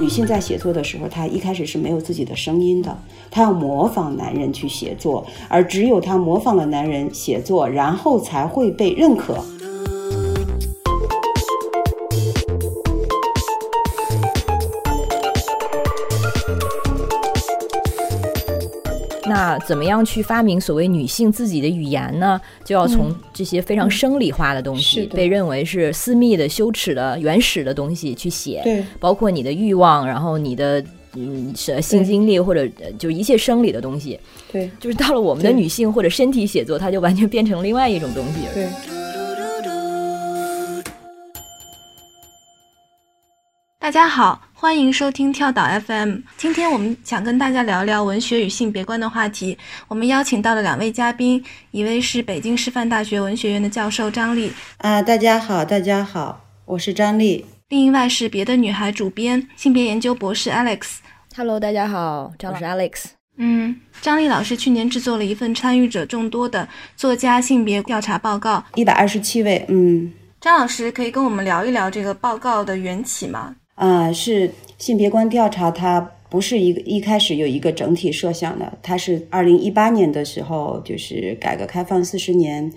女性在写作的时候，她一开始是没有自己的声音的，她要模仿男人去写作，而只有她模仿了男人写作，然后才会被认可。那怎么样去发明所谓女性自己的语言呢？就要从这些非常生理化的东西，被认为是私密的、羞耻的、原始的东西去写。对，包括你的欲望，然后你的嗯性经历，或者就一切生理的东西。对，就是到了我们的女性或者身体写作，它就完全变成另外一种东西。对。大家好，欢迎收听跳岛 FM。今天我们想跟大家聊聊文学与性别观的话题。我们邀请到了两位嘉宾，一位是北京师范大学文学院的教授张丽。啊，大家好，大家好，我是张丽。另一位是别的女孩主编、性别研究博士 Alex。Hello，大家好，张老师 Alex。嗯，张丽老师去年制作了一份参与者众多的作家性别调查报告，一百二十七位。嗯，张老师可以跟我们聊一聊这个报告的缘起吗？啊，是性别观调查，它不是一个一开始有一个整体设想的，它是二零一八年的时候，就是改革开放四十年，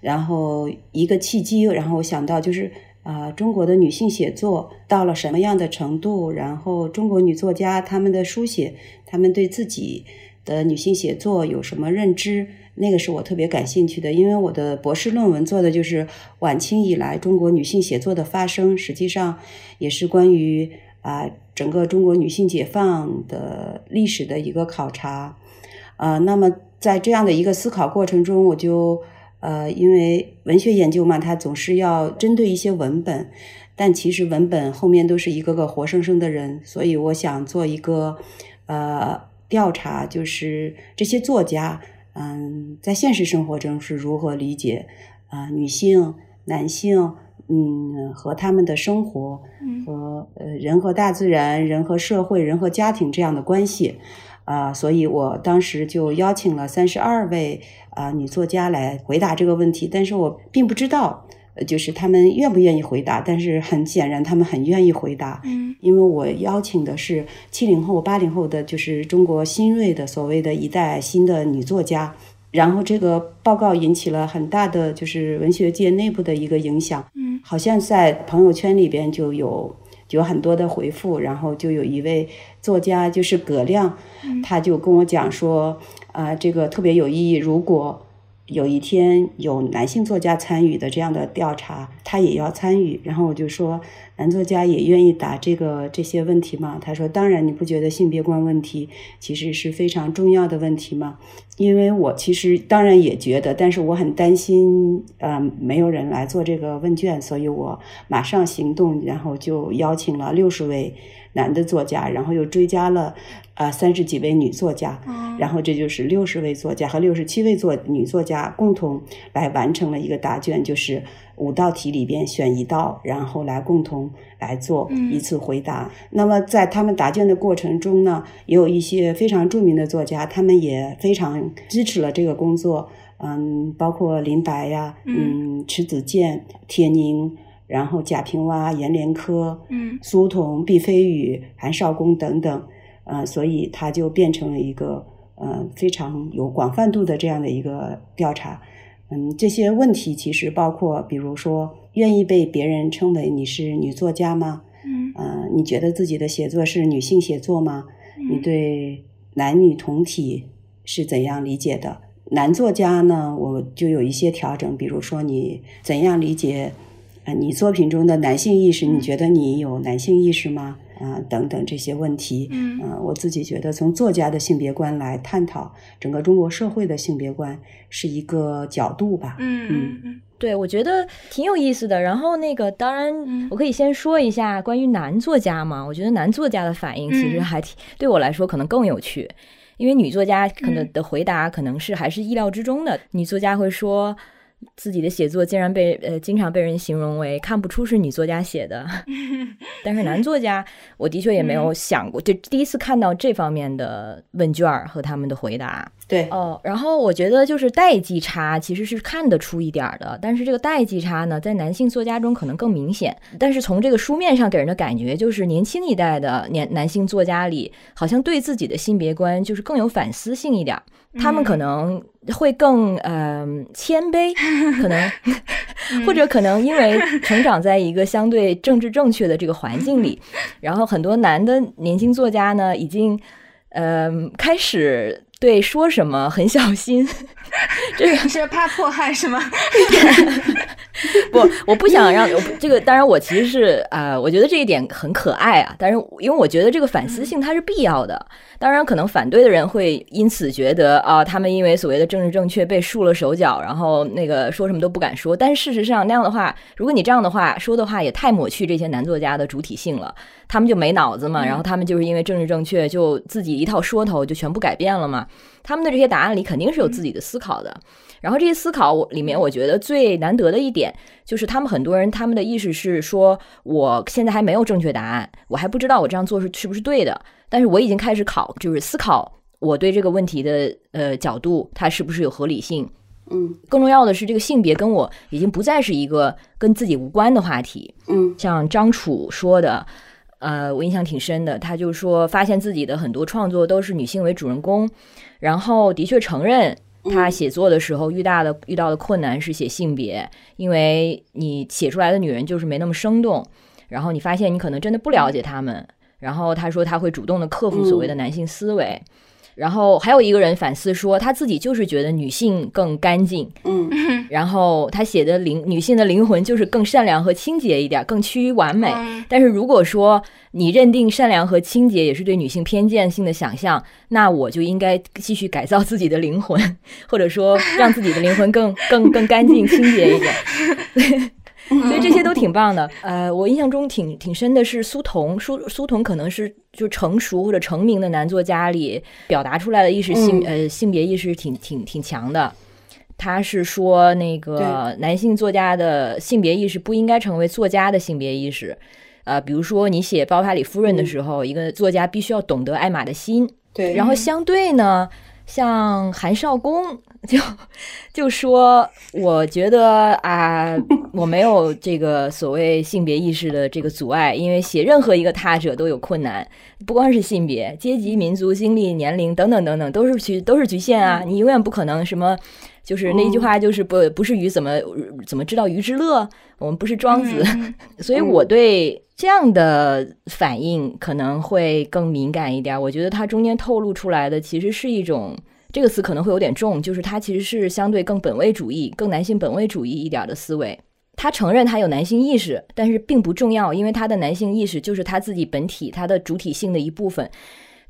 然后一个契机，然后我想到就是啊，中国的女性写作到了什么样的程度，然后中国女作家她们的书写，她们对自己的女性写作有什么认知？那个是我特别感兴趣的，因为我的博士论文做的就是晚清以来中国女性写作的发生，实际上也是关于啊整个中国女性解放的历史的一个考察。呃，那么在这样的一个思考过程中，我就呃因为文学研究嘛，它总是要针对一些文本，但其实文本后面都是一个个活生生的人，所以我想做一个呃调查，就是这些作家。嗯，在现实生活中是如何理解啊女性、男性，嗯和他们的生活和呃人和大自然、人和社会、人和家庭这样的关系啊？所以我当时就邀请了三十二位啊女作家来回答这个问题，但是我并不知道。就是他们愿不愿意回答，但是很显然他们很愿意回答，嗯，因为我邀请的是七零后、八零后的，就是中国新锐的所谓的一代新的女作家，然后这个报告引起了很大的就是文学界内部的一个影响，嗯，好像在朋友圈里边就有有很多的回复，然后就有一位作家就是葛亮，他就跟我讲说，啊，这个特别有意义，如果。有一天有男性作家参与的这样的调查，他也要参与。然后我就说，男作家也愿意答这个这些问题吗？他说，当然。你不觉得性别观问题其实是非常重要的问题吗？因为我其实当然也觉得，但是我很担心，呃，没有人来做这个问卷，所以我马上行动，然后就邀请了六十位男的作家，然后又追加了。啊，三十几位女作家，然后这就是六十位作家和六十七位作女作家共同来完成了一个答卷，就是五道题里边选一道，然后来共同来做一次回答。那么在他们答卷的过程中呢，也有一些非常著名的作家，他们也非常支持了这个工作。嗯，包括林白呀，嗯，迟子建、铁凝，然后贾平凹、阎连科，嗯，苏童、毕飞宇、韩少功等等。呃，所以它就变成了一个呃非常有广泛度的这样的一个调查。嗯，这些问题其实包括，比如说，愿意被别人称为你是女作家吗？嗯，呃，你觉得自己的写作是女性写作吗？你对男女同体是怎样理解的？男作家呢，我就有一些调整，比如说你怎样理解啊，你作品中的男性意识？你觉得你有男性意识吗？啊，等等这些问题，嗯，我自己觉得从作家的性别观来探讨整个中国社会的性别观是一个角度吧。嗯嗯嗯，对，我觉得挺有意思的。然后那个，当然我可以先说一下关于男作家嘛。我觉得男作家的反应其实还挺，对我来说可能更有趣，因为女作家可能的回答可能是还是意料之中的。女作家会说。自己的写作竟然被呃经常被人形容为看不出是女作家写的，但是男作家，我的确也没有想过，就第一次看到这方面的问卷和他们的回答。对，哦，然后我觉得就是代际差其实是看得出一点的，但是这个代际差呢，在男性作家中可能更明显。但是从这个书面上给人的感觉，就是年轻一代的年男性作家里，好像对自己的性别观就是更有反思性一点，他们可能会更呃谦卑，可能或者可能因为成长在一个相对政治正确的这个环境里，然后很多男的年轻作家呢，已经呃开始。对，说什么很小心，这个是怕迫害是吗？不，我不想让这个。当然，我其实是啊，我觉得这一点很可爱啊。但是，因为我觉得这个反思性它是必要的。当然，可能反对的人会因此觉得啊，他们因为所谓的政治正确被束了手脚，然后那个说什么都不敢说。但事实上，那样的话，如果你这样的话说的话，也太抹去这些男作家的主体性了。他们就没脑子嘛，然后他们就是因为政治正确，就自己一套说头就全部改变了嘛。他们的这些答案里肯定是有自己的思考的。然后这些思考里面，我觉得最难得的一点就是，他们很多人他们的意识是说，我现在还没有正确答案，我还不知道我这样做是是不是对的。但是我已经开始考，就是思考我对这个问题的呃角度，它是不是有合理性。嗯，更重要的是，这个性别跟我已经不再是一个跟自己无关的话题。嗯，像张楚说的。呃，我印象挺深的。他就说，发现自己的很多创作都是女性为主人公，然后的确承认他写作的时候遇到的遇到的困难是写性别，因为你写出来的女人就是没那么生动，然后你发现你可能真的不了解他们。然后他说他会主动的克服所谓的男性思维。然后还有一个人反思说，他自己就是觉得女性更干净，嗯，然后他写的灵女性的灵魂就是更善良和清洁一点，更趋于完美。但是如果说你认定善良和清洁也是对女性偏见性的想象，那我就应该继续改造自己的灵魂，或者说让自己的灵魂更更更干净清洁一点。所以这些都挺棒的。呃，我印象中挺挺深的是苏童，苏苏童可能是就成熟或者成名的男作家里表达出来的意识性呃性别意识挺挺挺强的。他是说那个男性作家的性别意识不应该成为作家的性别意识。呃，比如说你写《包法里夫人》的时候，一个作家必须要懂得艾玛的心。对，然后相对呢。像韩少功就就说，我觉得啊，我没有这个所谓性别意识的这个阻碍，因为写任何一个他者都有困难，不光是性别、阶级、民族、经历、年龄等等等等，都是局都是局限啊，你永远不可能什么。就是那一句话，就是不不是鱼怎么怎么知道鱼之乐？我们不是庄子，所以我对这样的反应可能会更敏感一点。我觉得它中间透露出来的其实是一种这个词可能会有点重，就是他其实是相对更本位主义、更男性本位主义一点的思维。他承认他有男性意识，但是并不重要，因为他的男性意识就是他自己本体、他的主体性的一部分。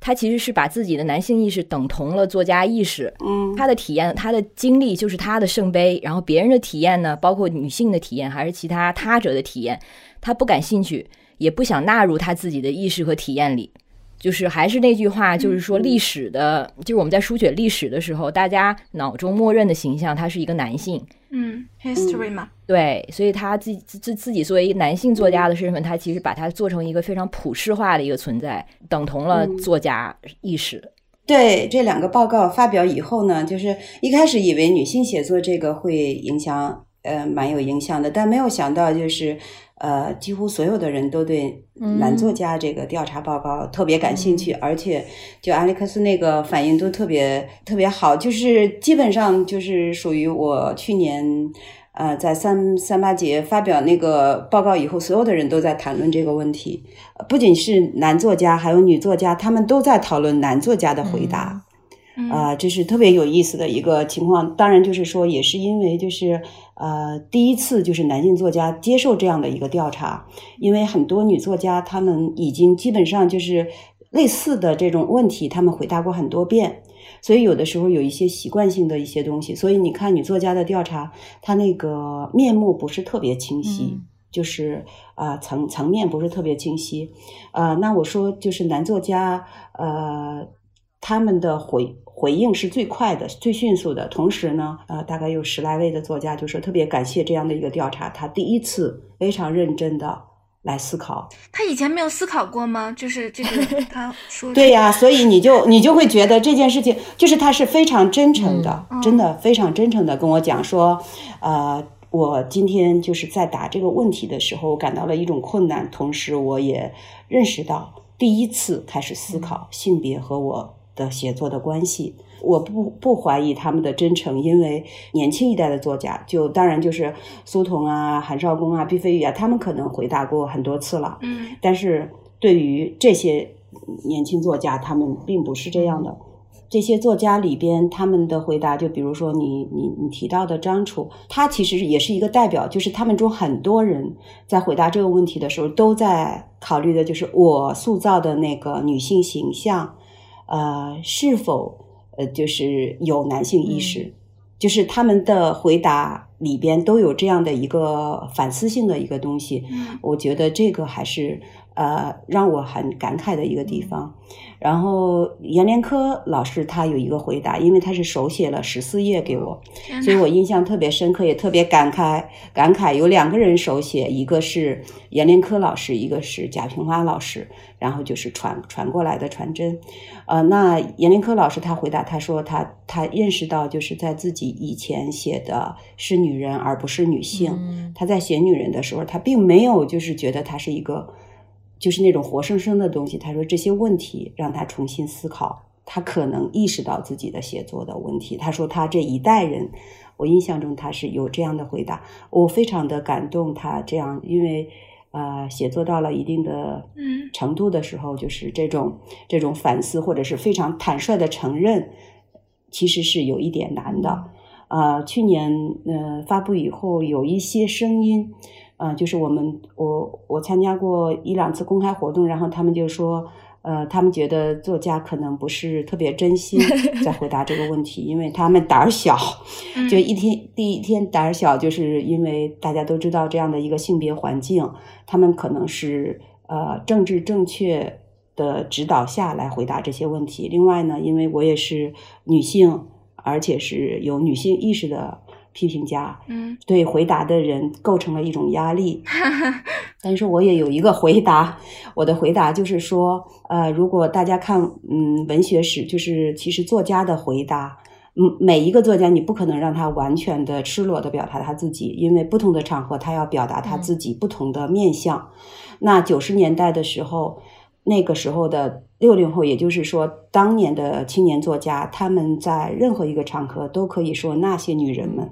他其实是把自己的男性意识等同了作家意识，嗯，他的体验、他的经历就是他的圣杯，然后别人的体验呢，包括女性的体验还是其他他者的体验，他不感兴趣，也不想纳入他自己的意识和体验里。就是还是那句话，就是说历史的，就是我们在书写历史的时候，大家脑中默认的形象，他是一个男性。嗯，history 嘛，对，所以他自自自己作为一个男性作家的身份，他其实把它做成一个非常普世化的一个存在，等同了作家意识。对这两个报告发表以后呢，就是一开始以为女性写作这个会影响，呃，蛮有影响的，但没有想到就是。呃，几乎所有的人都对男作家这个调查报告特别感兴趣，而且就艾利克斯那个反应都特别特别好，就是基本上就是属于我去年呃在三三八节发表那个报告以后，所有的人都在谈论这个问题，不仅是男作家，还有女作家，他们都在讨论男作家的回答。啊，这是特别有意思的一个情况。当然，就是说，也是因为就是呃，第一次就是男性作家接受这样的一个调查，因为很多女作家她们已经基本上就是类似的这种问题，她们回答过很多遍，所以有的时候有一些习惯性的一些东西。所以你看女作家的调查，她那个面目不是特别清晰，就是啊层层面不是特别清晰。啊，那我说就是男作家呃他们的回。回应是最快的、最迅速的。同时呢，呃，大概有十来位的作家就说特别感谢这样的一个调查，他第一次非常认真的来思考。他以前没有思考过吗？就是这个，他说对呀，所以你就你就会觉得这件事情，就是他是非常真诚的，真的非常真诚的跟我讲说，呃，我今天就是在答这个问题的时候，感到了一种困难，同时我也认识到，第一次开始思考性别和我的写作的关系。我不不怀疑他们的真诚，因为年轻一代的作家，就当然就是苏童啊、韩少功啊、毕飞宇啊，他们可能回答过很多次了。嗯，但是对于这些年轻作家，他们并不是这样的。这些作家里边，他们的回答，就比如说你你你提到的张楚，他其实也是一个代表，就是他们中很多人在回答这个问题的时候，都在考虑的就是我塑造的那个女性形象，呃，是否。呃，就是有男性意识，就是他们的回答里边都有这样的一个反思性的一个东西。我觉得这个还是呃让我很感慨的一个地方。然后阎连科老师他有一个回答，因为他是手写了十四页给我，所以我印象特别深刻，也特别感慨。感慨有两个人手写，一个是阎连科老师，一个是贾平凹老师，然后就是传传过来的传真。呃，那阎连科老师他回答他说他他认识到就是在自己以前写的是女人而不是女性，他在写女人的时候，他并没有就是觉得他是一个。就是那种活生生的东西。他说这些问题让他重新思考，他可能意识到自己的写作的问题。他说他这一代人，我印象中他是有这样的回答，我非常的感动。他这样，因为呃，写作到了一定的程度的时候，就是这种这种反思或者是非常坦率的承认，其实是有一点难的。呃，去年呃发布以后，有一些声音。嗯，就是我们我我参加过一两次公开活动，然后他们就说，呃，他们觉得作家可能不是特别真心 在回答这个问题，因为他们胆儿小，就一天第一天胆儿小，就是因为大家都知道这样的一个性别环境，他们可能是呃政治正确的指导下来回答这些问题。另外呢，因为我也是女性，而且是有女性意识的。批评家，嗯，对回答的人构成了一种压力。但是我也有一个回答，我的回答就是说，呃，如果大家看，嗯，文学史，就是其实作家的回答，嗯，每一个作家你不可能让他完全的赤裸的表达他自己，因为不同的场合他要表达他自己不同的面相。那九十年代的时候，那个时候的六零后，也就是说当年的青年作家，他们在任何一个场合都可以说那些女人们。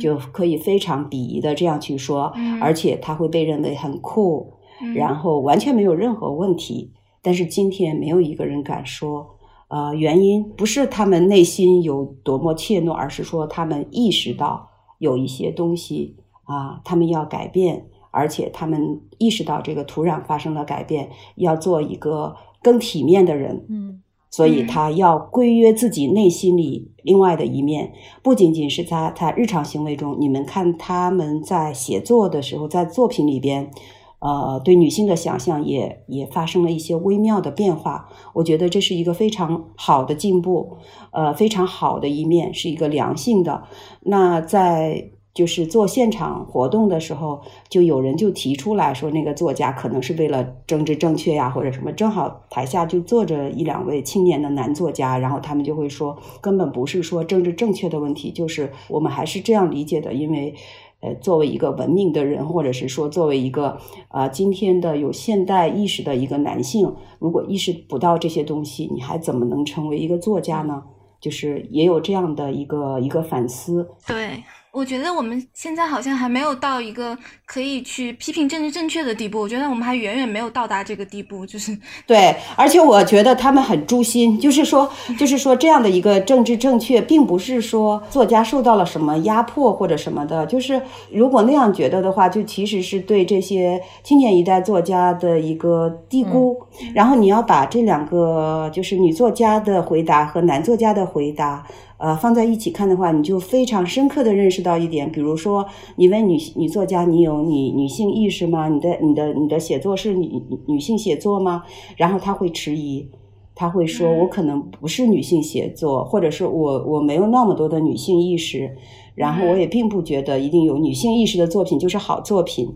就可以非常鄙夷的这样去说，而且他会被认为很酷，然后完全没有任何问题。但是今天没有一个人敢说，呃，原因不是他们内心有多么怯懦，而是说他们意识到有一些东西啊，他们要改变，而且他们意识到这个土壤发生了改变，要做一个更体面的人。嗯。所以他要规约自己内心里另外的一面，不仅仅是他他日常行为中，你们看他们在写作的时候，在作品里边，呃，对女性的想象也也发生了一些微妙的变化。我觉得这是一个非常好的进步，呃，非常好的一面，是一个良性的。那在。就是做现场活动的时候，就有人就提出来说，那个作家可能是为了政治正确呀，或者什么。正好台下就坐着一两位青年的男作家，然后他们就会说，根本不是说政治正确的问题，就是我们还是这样理解的。因为，呃，作为一个文明的人，或者是说作为一个啊今天的有现代意识的一个男性，如果意识不到这些东西，你还怎么能成为一个作家呢？就是也有这样的一个一个反思。对。我觉得我们现在好像还没有到一个可以去批评政治正确的地步。我觉得我们还远远没有到达这个地步。就是对，而且我觉得他们很诛心，就是说，就是说这样的一个政治正确，并不是说作家受到了什么压迫或者什么的。就是如果那样觉得的话，就其实是对这些青年一代作家的一个低估。然后你要把这两个，就是女作家的回答和男作家的回答。呃，放在一起看的话，你就非常深刻的认识到一点，比如说，你问女女作家，你有女女性意识吗？你的你的你的写作是女女性写作吗？然后她会迟疑，他会说，我可能不是女性写作，或者是我我没有那么多的女性意识，然后我也并不觉得一定有女性意识的作品就是好作品，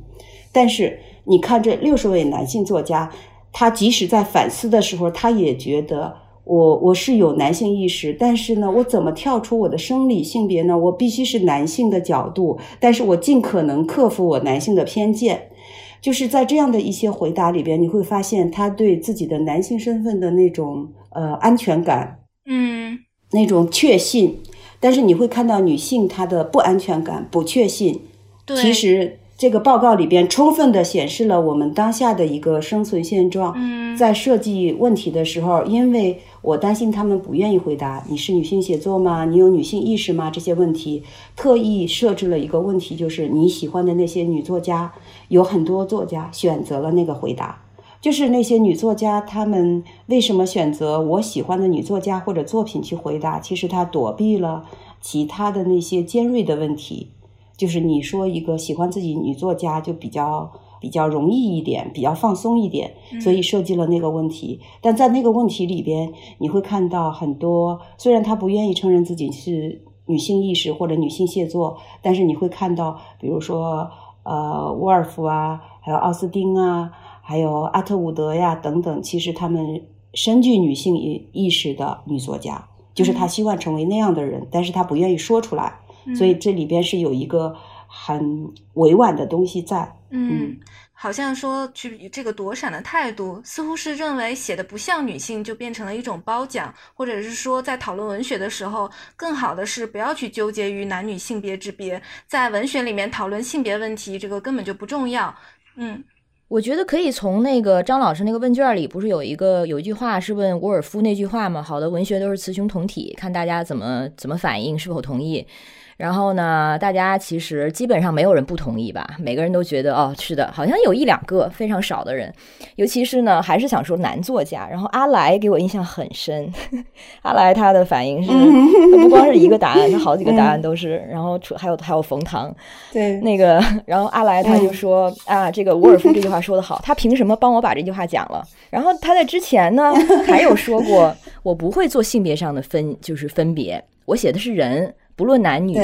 但是。你看这六十位男性作家，他即使在反思的时候，他也觉得我我是有男性意识，但是呢，我怎么跳出我的生理性别呢？我必须是男性的角度，但是我尽可能克服我男性的偏见。就是在这样的一些回答里边，你会发现他对自己的男性身份的那种呃安全感，嗯，那种确信。但是你会看到女性她的不安全感、不确信。对，其实这个报告里边充分的显示了我们当下的一个生存现状。嗯，在设计问题的时候，因为我担心他们不愿意回答“你是女性写作吗？你有女性意识吗？”这些问题，特意设置了一个问题，就是你喜欢的那些女作家，有很多作家选择了那个回答。就是那些女作家，她们为什么选择我喜欢的女作家或者作品去回答？其实她躲避了其他的那些尖锐的问题。就是你说一个喜欢自己女作家，就比较比较容易一点，比较放松一点，所以设计了那个问题。但在那个问题里边，你会看到很多，虽然她不愿意承认自己是女性意识或者女性写作，但是你会看到，比如说呃，沃尔夫啊，还有奥斯汀啊。还有阿特伍德呀等等，其实他们深具女性意意识的女作家，就是她希望成为那样的人，但是她不愿意说出来，所以这里边是有一个很委婉的东西在。嗯，好像说去这个躲闪的态度，似乎是认为写的不像女性就变成了一种褒奖，或者是说在讨论文学的时候，更好的是不要去纠结于男女性别之别，在文学里面讨论性别问题，这个根本就不重要。嗯。我觉得可以从那个张老师那个问卷里，不是有一个有一句话是问沃尔夫那句话吗？好的文学都是雌雄同体，看大家怎么怎么反应，是否同意。然后呢，大家其实基本上没有人不同意吧？每个人都觉得哦，是的，好像有一两个非常少的人，尤其是呢，还是想说男作家。然后阿来给我印象很深，阿来他的反应是，他不光是一个 答案，他好几个答案都是。然后还有还有冯唐，对那个，然后阿来他就说啊，这个沃尔夫这句话说的好，他凭什么帮我把这句话讲了？然后他在之前呢 还有说过，我不会做性别上的分，就是分别，我写的是人。不论男女，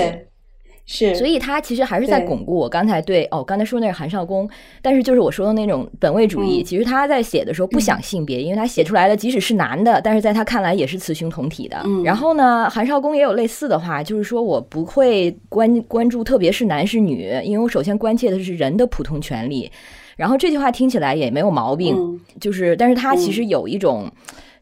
是，所以他其实还是在巩固我刚才对哦，刚才说那是韩少功，但是就是我说的那种本位主义，其实他在写的时候不想性别，因为他写出来的即使是男的，但是在他看来也是雌雄同体的。然后呢，韩少功也有类似的话，就是说我不会关关注，特别是男是女，因为我首先关切的是人的普通权利。然后这句话听起来也没有毛病，就是，但是他其实有一种，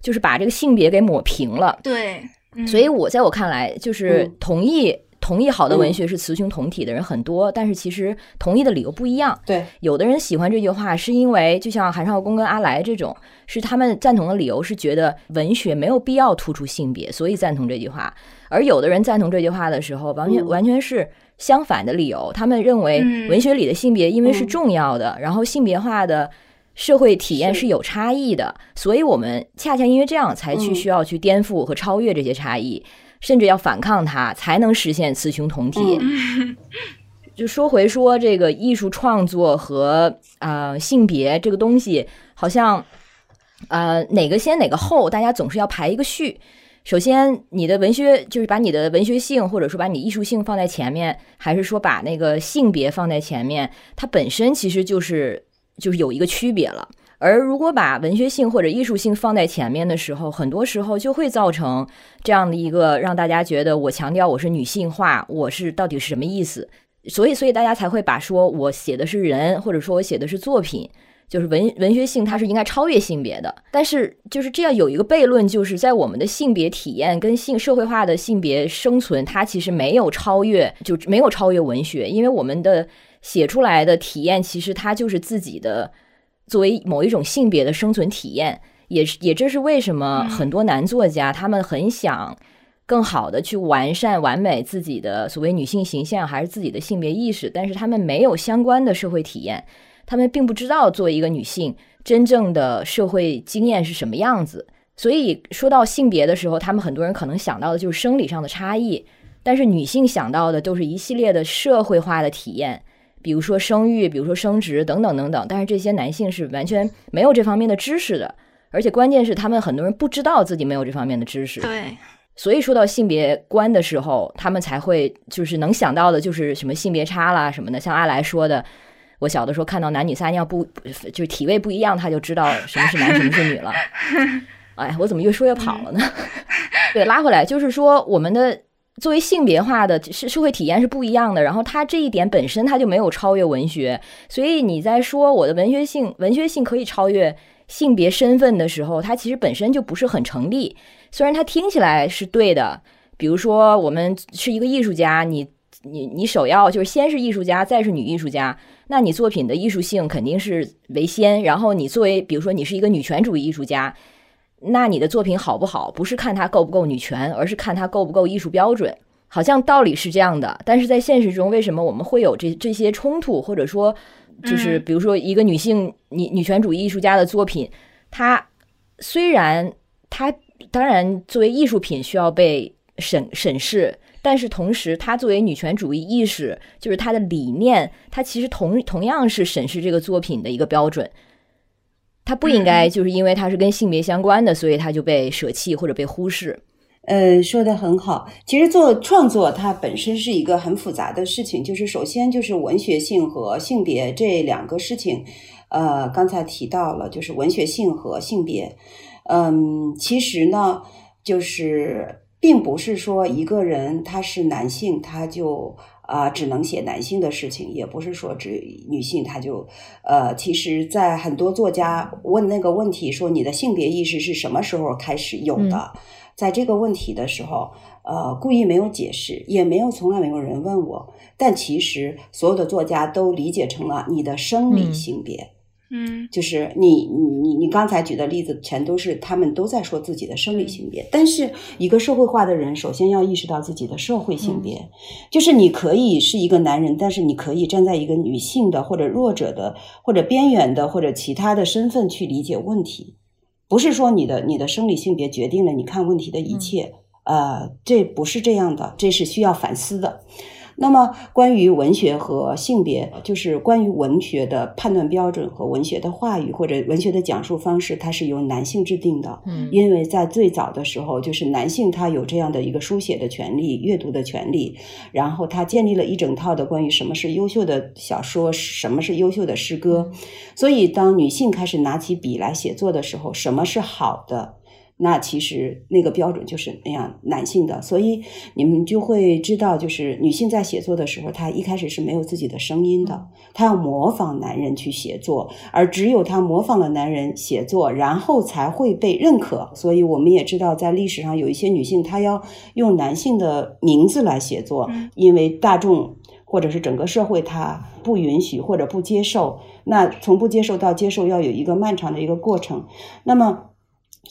就是把这个性别给抹平了。对。所以，我在我看来，就是同意同意好的文学是雌雄同体的人很多，但是其实同意的理由不一样。对，有的人喜欢这句话，是因为就像韩少功跟阿来这种，是他们赞同的理由是觉得文学没有必要突出性别，所以赞同这句话。而有的人赞同这句话的时候，完全完全是相反的理由，他们认为文学里的性别因为是重要的，然后性别化的。社会体验是有差异的，所以我们恰恰因为这样才去需要去颠覆和超越这些差异，甚至要反抗它，才能实现雌雄同体。就说回说这个艺术创作和啊性别这个东西，好像呃哪个先哪个后，大家总是要排一个序。首先，你的文学就是把你的文学性或者说把你艺术性放在前面，还是说把那个性别放在前面？它本身其实就是。就是有一个区别了，而如果把文学性或者艺术性放在前面的时候，很多时候就会造成这样的一个让大家觉得我强调我是女性化，我是到底是什么意思？所以，所以大家才会把说我写的是人，或者说我写的是作品，就是文文学性它是应该超越性别的。但是就是这样有一个悖论，就是在我们的性别体验跟性社会化的性别生存，它其实没有超越，就没有超越文学，因为我们的。写出来的体验，其实它就是自己的作为某一种性别的生存体验，也是也这是为什么很多男作家他们很想更好的去完善完美自己的所谓女性形象，还是自己的性别意识，但是他们没有相关的社会体验，他们并不知道作为一个女性真正的社会经验是什么样子，所以说到性别的时候，他们很多人可能想到的就是生理上的差异，但是女性想到的都是一系列的社会化的体验。比如说生育，比如说生殖等等等等，但是这些男性是完全没有这方面的知识的，而且关键是他们很多人不知道自己没有这方面的知识。对，所以说到性别观的时候，他们才会就是能想到的就是什么性别差啦什么的。像阿来说的，我小的时候看到男女撒尿不就体位不一样，他就知道什么是男什么是女了。哎，我怎么越说越跑了呢？对，拉回来就是说，我们的作为性别化的社社会体验是不一样的。然后它这一点本身它就没有超越文学，所以你在说我的文学性，文学性可以超越性别身份的时候，它其实本身就不是很成立。虽然它听起来是对的，比如说我们是一个艺术家，你你你首要就是先是艺术家，再是女艺术家，那你作品的艺术性肯定是为先。然后你作为，比如说你是一个女权主义艺术家。那你的作品好不好，不是看它够不够女权，而是看它够不够艺术标准。好像道理是这样的，但是在现实中，为什么我们会有这这些冲突？或者说，就是比如说一个女性女女权主义艺术家的作品，她虽然她当然作为艺术品需要被审审视，但是同时，她作为女权主义意识，就是她的理念，她其实同同样是审视这个作品的一个标准。它不应该就是因为他是跟性别相关的，所以他就被舍弃或者被忽视。呃，说的很好。其实做创作它本身是一个很复杂的事情，就是首先就是文学性和性别这两个事情。呃，刚才提到了就是文学性和性别。嗯，其实呢，就是并不是说一个人他是男性他就。啊，只能写男性的事情，也不是说只女性，他就呃，其实，在很多作家问那个问题，说你的性别意识是什么时候开始有的？在这个问题的时候，呃，故意没有解释，也没有从来没有人问我，但其实所有的作家都理解成了你的生理性别。嗯，就是你你你你刚才举的例子，全都是他们都在说自己的生理性别。但是一个社会化的人，首先要意识到自己的社会性别，就是你可以是一个男人，但是你可以站在一个女性的或者弱者的或者边缘的或者其他的身份去理解问题，不是说你的你的生理性别决定了你看问题的一切。呃，这不是这样的，这是需要反思的。那么，关于文学和性别，就是关于文学的判断标准和文学的话语或者文学的讲述方式，它是由男性制定的。嗯，因为在最早的时候，就是男性他有这样的一个书写的权利、阅读的权利，然后他建立了一整套的关于什么是优秀的小说、什么是优秀的诗歌。所以，当女性开始拿起笔来写作的时候，什么是好的？那其实那个标准就是那样男性的，所以你们就会知道，就是女性在写作的时候，她一开始是没有自己的声音的，她要模仿男人去写作，而只有她模仿了男人写作，然后才会被认可。所以我们也知道，在历史上有一些女性，她要用男性的名字来写作，因为大众或者是整个社会她不允许或者不接受。那从不接受到接受，要有一个漫长的一个过程。那么。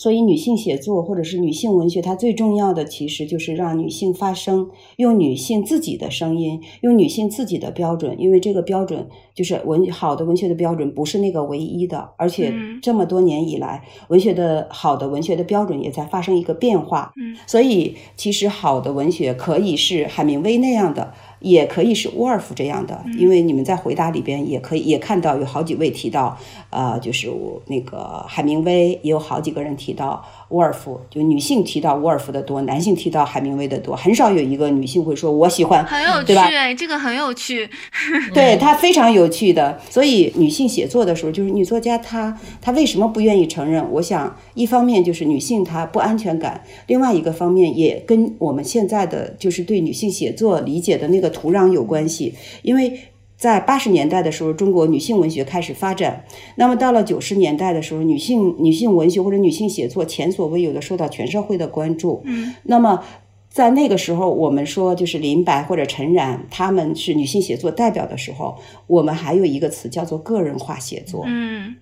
所以，女性写作或者是女性文学，它最重要的其实就是让女性发声，用女性自己的声音，用女性自己的标准。因为这个标准就是文好的文学的标准，不是那个唯一的。而且这么多年以来，文学的好的文学的标准也在发生一个变化。嗯，所以其实好的文学可以是海明威那样的。也可以是沃尔夫这样的，因为你们在回答里边也可以也看到有好几位提到，呃，就是那个海明威，也有好几个人提到。沃尔夫就女性提到沃尔夫的多，男性提到海明威的多，很少有一个女性会说我喜欢，很有趣，哎，这个很有趣，对他非常有趣的。所以女性写作的时候，就是女作家她她为什么不愿意承认？我想一方面就是女性她不安全感，另外一个方面也跟我们现在的就是对女性写作理解的那个土壤有关系，因为。在八十年代的时候，中国女性文学开始发展。那么到了九十年代的时候，女性女性文学或者女性写作前所未有的受到全社会的关注。嗯，那么在那个时候，我们说就是林白或者陈然他们是女性写作代表的时候，我们还有一个词叫做个人化写作。嗯，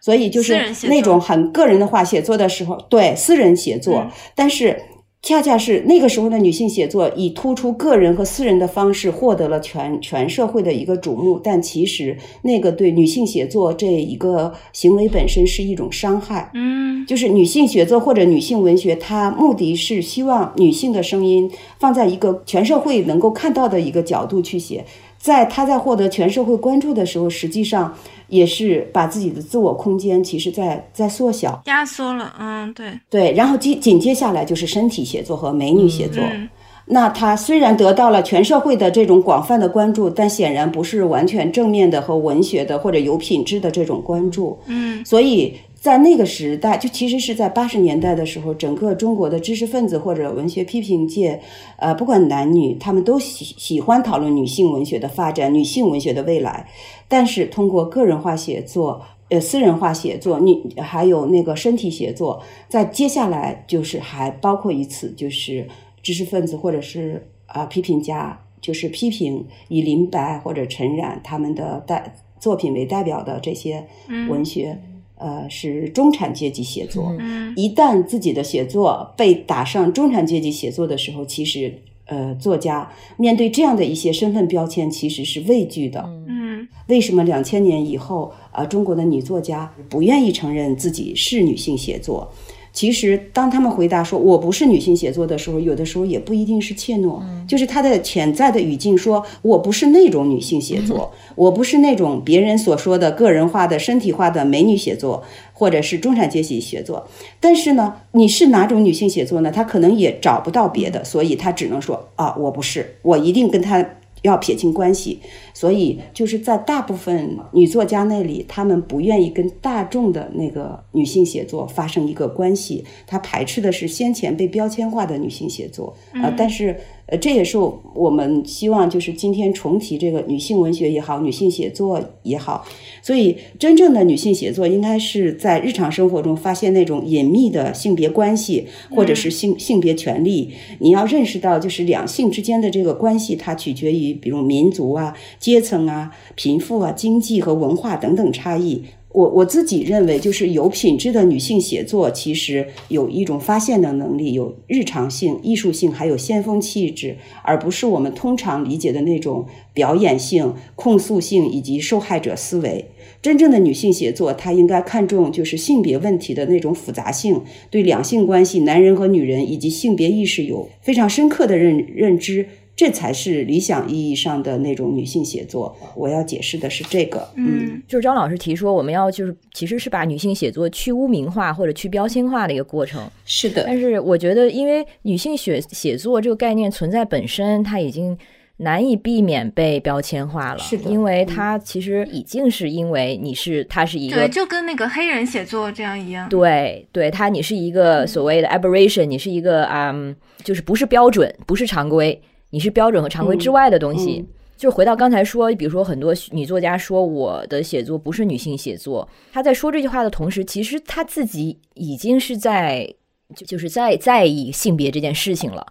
所以就是那种很个人的话写作的时候，对私人写作，但是。恰恰是那个时候的女性写作，以突出个人和私人的方式获得了全全社会的一个瞩目。但其实那个对女性写作这一个行为本身是一种伤害。嗯，就是女性写作或者女性文学，它目的是希望女性的声音放在一个全社会能够看到的一个角度去写。在他在获得全社会关注的时候，实际上。也是把自己的自我空间，其实在在缩小、压缩了。嗯，对对。然后紧紧接下来就是身体写作和美女写作。那他虽然得到了全社会的这种广泛的关注，但显然不是完全正面的和文学的或者有品质的这种关注。嗯，所以在那个时代，就其实是在八十年代的时候，整个中国的知识分子或者文学批评界，呃，不管男女，他们都喜喜欢讨论女性文学的发展、女性文学的未来。但是通过个人化写作。呃，私人化写作，你还有那个身体写作，在接下来就是还包括一次，就是知识分子或者是啊批评家，就是批评以林白或者陈冉他们的代作品为代表的这些文学，呃，是中产阶级写作。一旦自己的写作被打上中产阶级写作的时候，其实呃，作家面对这样的一些身份标签，其实是畏惧的。嗯，为什么两千年以后？啊，中国的女作家不愿意承认自己是女性写作。其实，当他们回答说“我不是女性写作”的时候，有的时候也不一定是怯懦，就是他的潜在的语境说“我不是那种女性写作，我不是那种别人所说的个人化的、身体化的美女写作，或者是中产阶级写作”。但是呢，你是哪种女性写作呢？他可能也找不到别的，所以他只能说“啊，我不是，我一定跟他”。要撇清关系，所以就是在大部分女作家那里，她们不愿意跟大众的那个女性写作发生一个关系，她排斥的是先前被标签化的女性写作啊，但是。呃，这也是我们希望，就是今天重提这个女性文学也好，女性写作也好。所以，真正的女性写作应该是在日常生活中发现那种隐秘的性别关系，或者是性性别权利。你要认识到，就是两性之间的这个关系，它取决于比如民族啊、阶阶层啊、贫富啊、经济和文化等等差异。我我自己认为，就是有品质的女性写作，其实有一种发现的能力，有日常性、艺术性，还有先锋气质，而不是我们通常理解的那种表演性、控诉性以及受害者思维。真正的女性写作，她应该看重就是性别问题的那种复杂性，对两性关系、男人和女人以及性别意识有非常深刻的认认知。这才是理想意义上的那种女性写作。我要解释的是这个，嗯，就是张老师提说，我们要就是其实是把女性写作去污名化或者去标签化的一个过程。是的，但是我觉得，因为女性写写作这个概念存在本身，它已经难以避免被标签化了。是的，因为它其实已经是因为你是它是一个，对，就跟那个黑人写作这样一样。对，对，它你是一个所谓的 aberration，你是一个嗯，就是不是标准，不是常规。你是标准和常规之外的东西，就是回到刚才说，比如说很多女作家说我的写作不是女性写作，她在说这句话的同时，其实她自己已经是在就就是在在意性别这件事情了，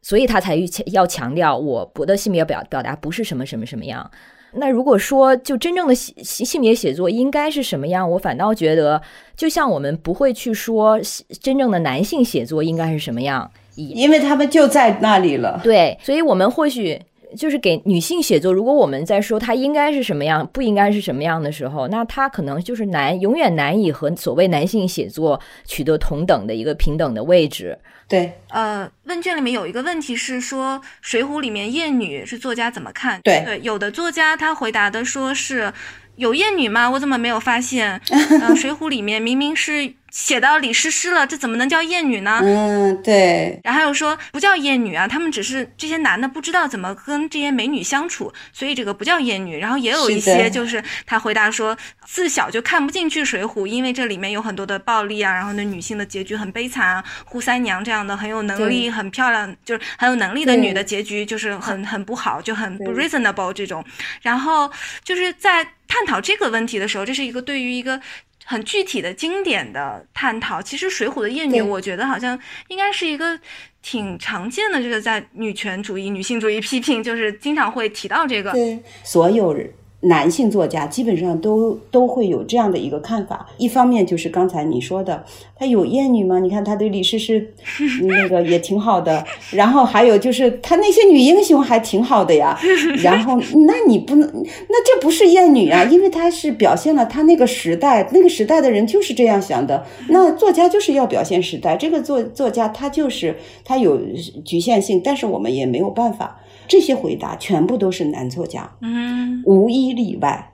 所以她才要强调我我的性别表表达不是什么什么什么样。那如果说就真正的性性别写作应该是什么样，我反倒觉得，就像我们不会去说真正的男性写作应该是什么样。因为他们就在那里了，对，所以我们或许就是给女性写作。如果我们在说她应该是什么样，不应该是什么样的时候，那她可能就是难，永远难以和所谓男性写作取得同等的一个平等的位置。对，呃，问卷里面有一个问题是说，《水浒》里面艳女是作家怎么看？对对，有的作家他回答的说是有艳女吗？我怎么没有发现？嗯，《水浒》里面明明是。写到李师师了，这怎么能叫艳女呢？嗯，对。然后又说不叫艳女啊，他们只是这些男的不知道怎么跟这些美女相处，所以这个不叫艳女。然后也有一些就是他回答说，自小就看不进去《水浒》，因为这里面有很多的暴力啊，然后那女性的结局很悲惨啊。扈三娘这样的很有能力、很漂亮，就是很有能力的女的结局就是很很不好，就很不 reasonable 这种。然后就是在探讨这个问题的时候，这是一个对于一个。很具体的经典的探讨，其实《水浒》的艳女，我觉得好像应该是一个挺常见的，就是在女权主义、女性主义批评，就是经常会提到这个。对，所有人。男性作家基本上都都会有这样的一个看法，一方面就是刚才你说的，他有艳女吗？你看他对李师师 那个也挺好的，然后还有就是他那些女英雄还挺好的呀。然后那你不能，那这不是艳女啊，因为他是表现了他那个时代，那个时代的人就是这样想的。那作家就是要表现时代，这个作作家他就是他有局限性，但是我们也没有办法。这些回答全部都是男作家，嗯，无一例外，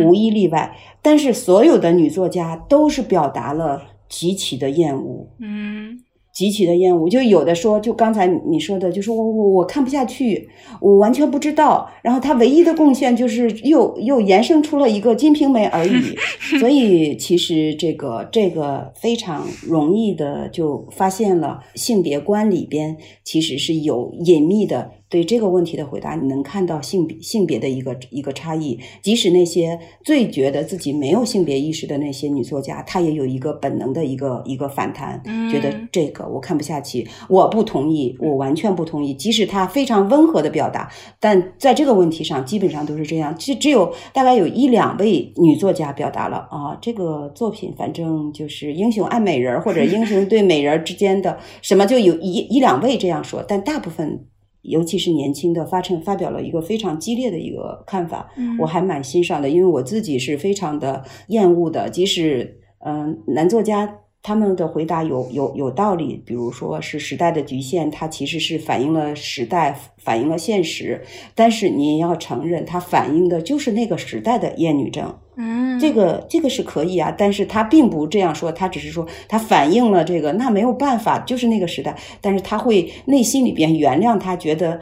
无一例外。但是所有的女作家都是表达了极其的厌恶，嗯，极其的厌恶，就有的说，就刚才你说的，就是我我我看不下去，我完全不知道。然后他唯一的贡献就是又又延伸出了一个《金瓶梅》而已。所以其实这个这个非常容易的就发现了性别观里边其实是有隐秘的。对这个问题的回答，你能看到性别性别的一个一个差异。即使那些最觉得自己没有性别意识的那些女作家，她也有一个本能的一个一个反弹，觉得这个我看不下去，我不同意，我完全不同意。即使她非常温和的表达，但在这个问题上基本上都是这样。只只有大概有一两位女作家表达了啊，这个作品反正就是英雄爱美人或者英雄对美人之间的什么，就有一一两位这样说，但大部分。尤其是年轻的发成发表了一个非常激烈的一个看法，我还蛮欣赏的，因为我自己是非常的厌恶的。即使嗯，男作家他们的回答有有有道理，比如说是时代的局限，它其实是反映了时代，反映了现实。但是你也要承认，它反映的就是那个时代的厌女症。嗯，这个这个是可以啊，但是他并不这样说，他只是说他反映了这个，那没有办法，就是那个时代，但是他会内心里边原谅他，觉得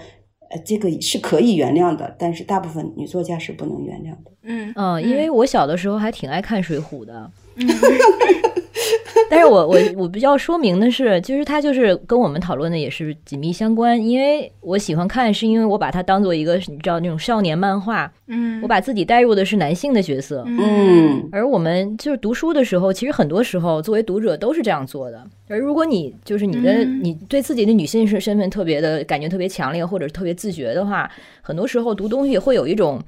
呃这个是可以原谅的，但是大部分女作家是不能原谅的。嗯嗯，因为我小的时候还挺爱看《水浒》的。但是我我我比较说明的是，其实它就是跟我们讨论的也是紧密相关。因为我喜欢看，是因为我把它当做一个你知道那种少年漫画，嗯，我把自己带入的是男性的角色，嗯，而我们就是读书的时候，其实很多时候作为读者都是这样做的。而如果你就是你的你对自己的女性身身份特别的感觉特别强烈，或者是特别自觉的话，很多时候读东西会有一种。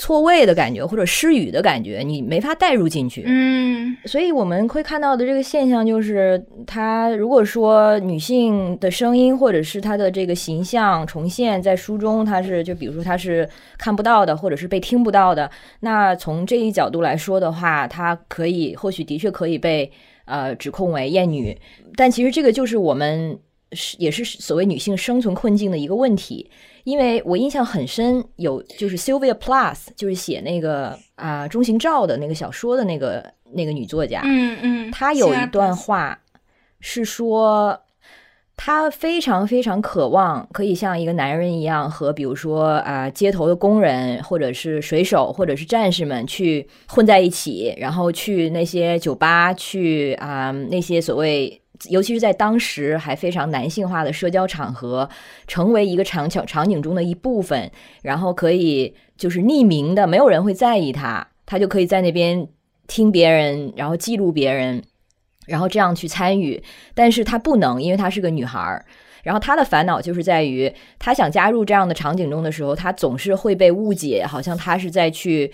错位的感觉或者失语的感觉，你没法带入进去。嗯，所以我们会看到的这个现象就是，他如果说女性的声音或者是她的这个形象重现在书中，她是就比如说她是看不到的，或者是被听不到的，那从这一角度来说的话，她可以或许的确可以被呃指控为厌女，但其实这个就是我们是也是所谓女性生存困境的一个问题。因为我印象很深，有就是 Sylvia Plath，就是写那个啊中型照的那个小说的那个那个女作家，嗯嗯，她有一段话是说，她非常非常渴望可以像一个男人一样，和比如说啊街头的工人，或者是水手，或者是战士们去混在一起，然后去那些酒吧，去啊那些所谓。尤其是在当时还非常男性化的社交场合，成为一个场场场景中的一部分，然后可以就是匿名的，没有人会在意他，他就可以在那边听别人，然后记录别人，然后这样去参与。但是他不能，因为她是个女孩儿。然后她的烦恼就是在于，她想加入这样的场景中的时候，她总是会被误解，好像她是在去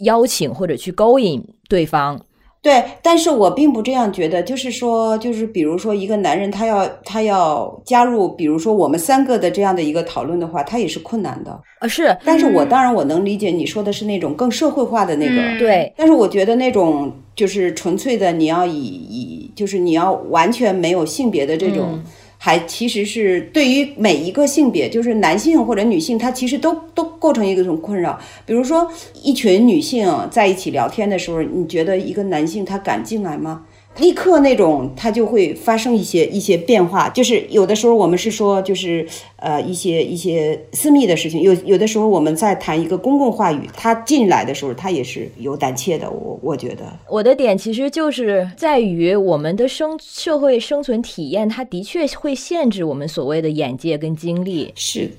邀请或者去勾引对方。对，但是我并不这样觉得，就是说，就是比如说，一个男人他要他要加入，比如说我们三个的这样的一个讨论的话，他也是困难的啊。是，但是我当然我能理解你说的是那种更社会化的那个，对。但是我觉得那种就是纯粹的，你要以以就是你要完全没有性别的这种。还其实是对于每一个性别，就是男性或者女性，他其实都都构成一个种困扰。比如说，一群女性在一起聊天的时候，你觉得一个男性他敢进来吗？立刻那种，它就会发生一些一些变化。就是有的时候我们是说，就是呃一些一些私密的事情。有有的时候我们在谈一个公共话语，他进来的时候，他也是有胆怯的。我我觉得，我的点其实就是在于我们的生社会生存体验，它的确会限制我们所谓的眼界跟经历。是。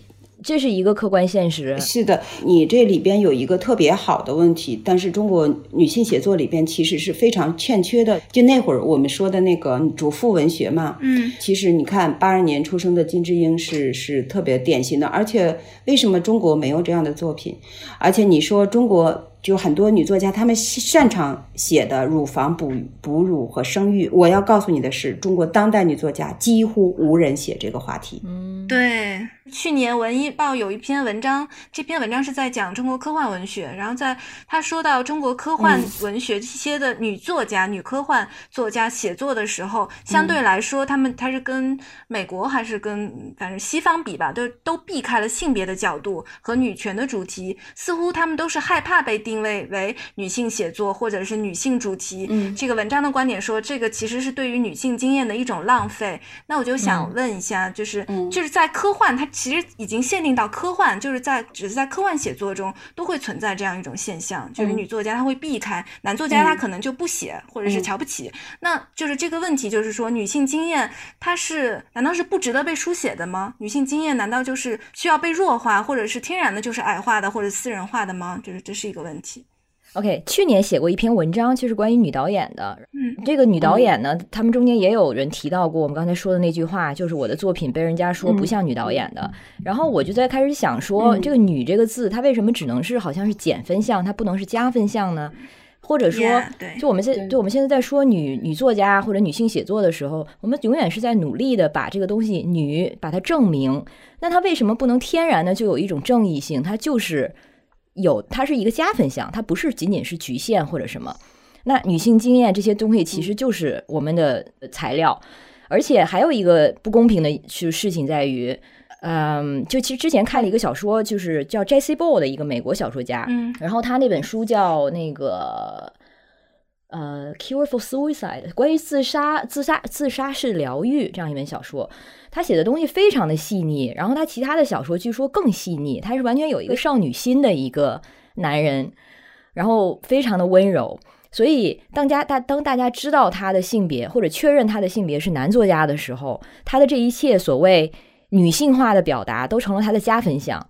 这是一个客观现实。是的，你这里边有一个特别好的问题，但是中国女性写作里边其实是非常欠缺的。就那会儿我们说的那个主妇文学嘛，嗯，其实你看八二年出生的金智英是是特别典型的。而且为什么中国没有这样的作品？而且你说中国。就很多女作家，她们擅长写的乳房哺哺乳和生育。我要告诉你的是，中国当代女作家几乎无人写这个话题。嗯，对。去年文艺报有一篇文章，这篇文章是在讲中国科幻文学。然后在他说到中国科幻文学这些的女作家、女科幻作家写作的时候，相对来说，他们他是跟美国还是跟反正西方比吧，都都避开了性别的角度和女权的主题，似乎他们都是害怕被。定位为女性写作或者是女性主题。嗯，这个文章的观点说，这个其实是对于女性经验的一种浪费。那我就想问一下，就是就是在科幻，它其实已经限定到科幻，就是在只是在科幻写作中都会存在这样一种现象，就是女作家她会避开，男作家他可能就不写，或者是瞧不起。那就是这个问题，就是说女性经验它是难道是不值得被书写的吗？女性经验难道就是需要被弱化，或者是天然的就是矮化的或者私人化的吗？就是这是一个问题。OK，去年写过一篇文章，就是关于女导演的。嗯，这个女导演呢，他们中间也有人提到过我们刚才说的那句话，就是我的作品被人家说不像女导演的。然后我就在开始想说，这个“女”这个字，它为什么只能是好像是减分项，它不能是加分项呢？或者说，就我们现就我们现在在说女女作家或者女性写作的时候，我们永远是在努力的把这个东西“女”把它证明。那它为什么不能天然的就有一种正义性？它就是有，它是一个加分项，它不是仅仅是局限或者什么。那女性经验这些东西其实就是我们的材料，而且还有一个不公平的事事情在于。嗯，就其实之前看了一个小说，就是叫 J.C. Ball 的一个美国小说家，嗯，然后他那本书叫那个呃《Cure for Suicide》，关于自杀、自杀、自杀式疗愈这样一本小说。他写的东西非常的细腻，然后他其他的小说据说更细腻。他是完全有一个少女心的一个男人，然后非常的温柔。所以当家大当大家知道他的性别或者确认他的性别是男作家的时候，他的这一切所谓。女性化的表达都成了他的加分项，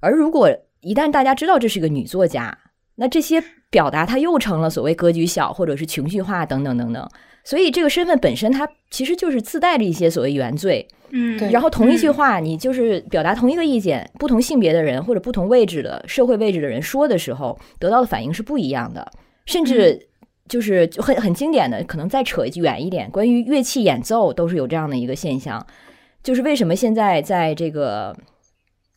而如果一旦大家知道这是个女作家，那这些表达它又成了所谓格局小或者是情绪化等等等等。所以这个身份本身它其实就是自带着一些所谓原罪。嗯，然后同一句话，你就是表达同一个意见，不同性别的人或者不同位置的社会位置的人说的时候，得到的反应是不一样的。甚至就是很很经典的，可能再扯远一点，关于乐器演奏都是有这样的一个现象。就是为什么现在在这个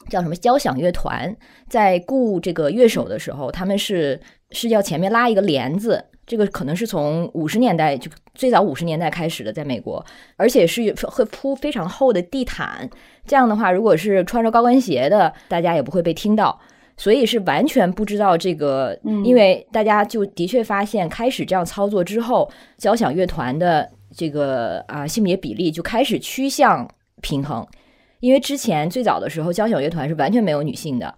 叫什么交响乐团在雇这个乐手的时候，他们是是要前面拉一个帘子，这个可能是从五十年代就最早五十年代开始的，在美国，而且是会铺非常厚的地毯。这样的话，如果是穿着高跟鞋的，大家也不会被听到，所以是完全不知道这个。因为大家就的确发现，开始这样操作之后，交响乐团的这个啊性别比例就开始趋向。平衡，因为之前最早的时候，交响乐团是完全没有女性的，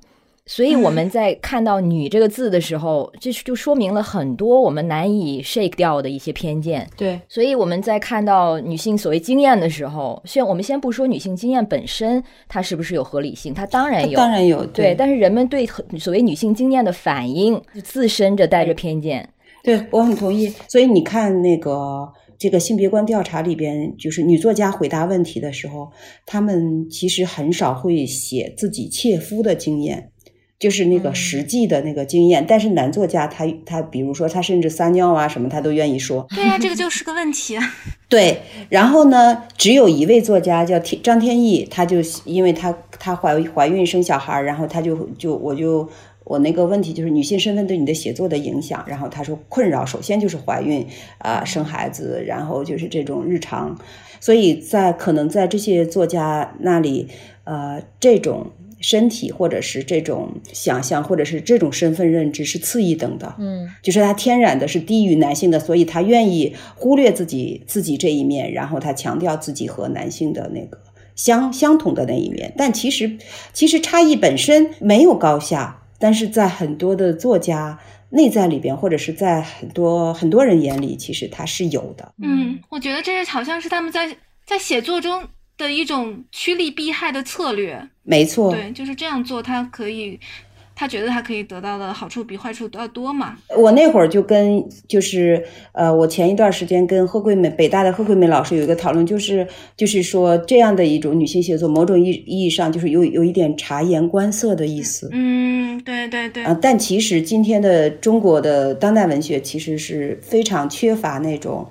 所以我们在看到“女”这个字的时候，这就说明了很多我们难以 shake 掉的一些偏见。对，所以我们在看到女性所谓经验的时候，先我们先不说女性经验本身它是不是有合理性，它当然有，当然有。对，但是人们对所谓女性经验的反应，自身着带着偏见。对我很同意。所以你看那个。这个性别观调查里边，就是女作家回答问题的时候，她们其实很少会写自己切肤的经验，就是那个实际的那个经验。但是男作家他他，比如说他甚至撒尿啊什么，他都愿意说。对呀，这个就是个问题。对，然后呢，只有一位作家叫天张天翼，他就因为他他怀怀孕生小孩，然后他就就我就。我那个问题就是女性身份对你的写作的影响，然后他说困扰首先就是怀孕啊生孩子，然后就是这种日常，所以在可能在这些作家那里，呃，这种身体或者是这种想象或者是这种身份认知是次一等的，嗯，就是他天然的是低于男性的，所以他愿意忽略自己自己这一面，然后他强调自己和男性的那个相相同的那一面，但其实其实差异本身没有高下。但是在很多的作家内在里边，或者是在很多很多人眼里，其实它是有的。嗯，我觉得这是好像是他们在在写作中的一种趋利避害的策略。没错，对，就是这样做，它可以。他觉得他可以得到的好处比坏处都要多嘛？我那会儿就跟就是呃，我前一段时间跟贺桂美北大的贺桂美老师有一个讨论，就是就是说这样的一种女性写作，某种意意义上就是有有一点察言观色的意思。嗯，对对对。啊，但其实今天的中国的当代文学其实是非常缺乏那种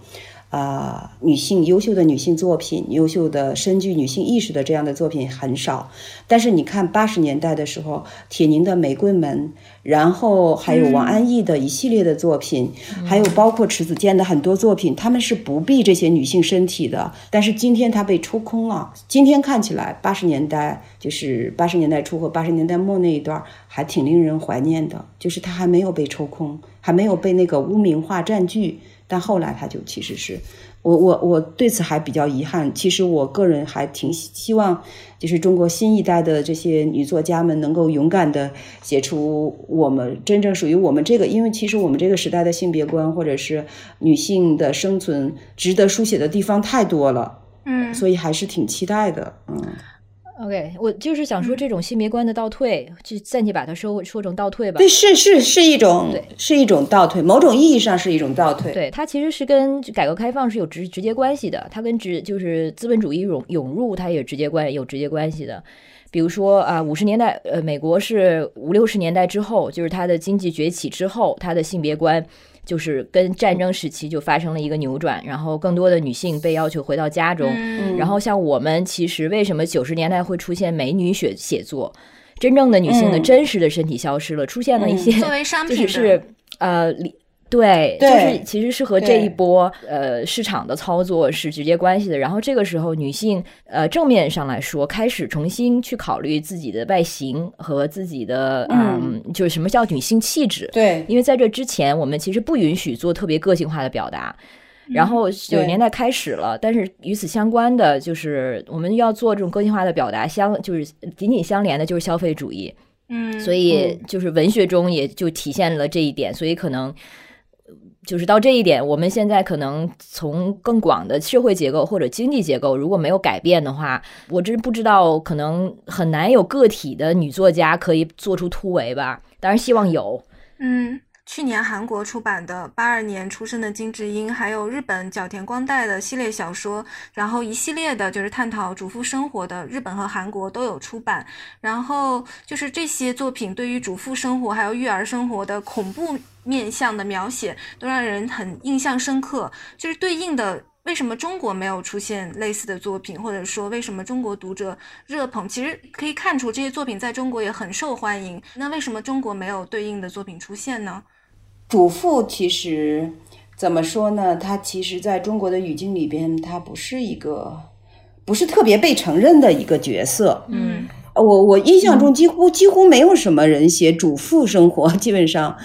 啊，女性优秀的女性作品，优秀的深具女性意识的这样的作品很少。但是你看八十年代的时候，铁凝的《玫瑰门》，然后还有王安忆的一系列的作品，还有包括迟子建的很多作品，他们是不避这些女性身体的。但是今天它被抽空了。今天看起来，八十年代就是八十年代初和八十年代末那一段还挺令人怀念的，就是它还没有被抽空，还没有被那个污名化占据。但后来他就其实是，我我我对此还比较遗憾。其实我个人还挺希望，就是中国新一代的这些女作家们能够勇敢的写出我们真正属于我们这个，因为其实我们这个时代的性别观或者是女性的生存值得书写的地方太多了，嗯，所以还是挺期待的，嗯。OK，我就是想说这种性别观的倒退，就暂且把它说说成倒退吧。对，是是是一种，是一种倒退，某种意义上是一种倒退。对，它其实是跟改革开放是有直直接关系的，它跟直就是资本主义涌涌入，它也直接关有直接关系的。比如说啊，五十年代，呃，美国是五六十年代之后，就是它的经济崛起之后，它的性别观。就是跟战争时期就发生了一个扭转，然后更多的女性被要求回到家中。然后像我们其实为什么九十年代会出现美女写写作，真正的女性的真实的身体消失了，出现了一些作为商 品是呃。对，就是其实是和这一波呃市场的操作是直接关系的。然后这个时候，女性呃正面上来说，开始重新去考虑自己的外形和自己的嗯，就是什么叫女性气质。对，因为在这之前，我们其实不允许做特别个性化的表达。然后九十年代开始了，但是与此相关的就是我们要做这种个性化的表达，相就是紧紧相连的就是消费主义。嗯，所以就是文学中也就体现了这一点，所以可能。就是到这一点，我们现在可能从更广的社会结构或者经济结构，如果没有改变的话，我真不知道，可能很难有个体的女作家可以做出突围吧。当然，希望有。嗯。去年韩国出版的八二年出生的金智英，还有日本角田光代的系列小说，然后一系列的就是探讨主妇生活的，日本和韩国都有出版。然后就是这些作品对于主妇生活还有育儿生活的恐怖面向的描写，都让人很印象深刻。就是对应的，为什么中国没有出现类似的作品，或者说为什么中国读者热捧？其实可以看出这些作品在中国也很受欢迎。那为什么中国没有对应的作品出现呢？主妇其实怎么说呢？她其实在中国的语境里边，她不是一个不是特别被承认的一个角色。嗯，我我印象中几乎几乎没有什么人写主妇生活，基本上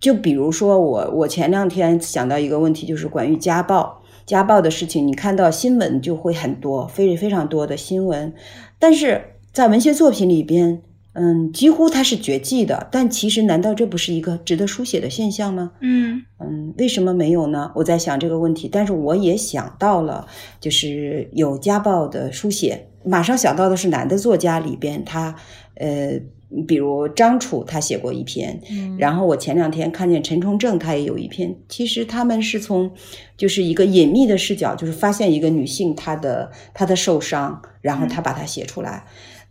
就比如说我我前两天想到一个问题，就是关于家暴家暴的事情，你看到新闻就会很多，非非常多的新闻，但是在文学作品里边。嗯，几乎它是绝迹的，但其实难道这不是一个值得书写的现象吗？嗯嗯，为什么没有呢？我在想这个问题，但是我也想到了，就是有家暴的书写，马上想到的是男的作家里边，他呃，比如张楚他写过一篇，然后我前两天看见陈崇正他也有一篇，其实他们是从就是一个隐秘的视角，就是发现一个女性她的她的受伤，然后他把它写出来。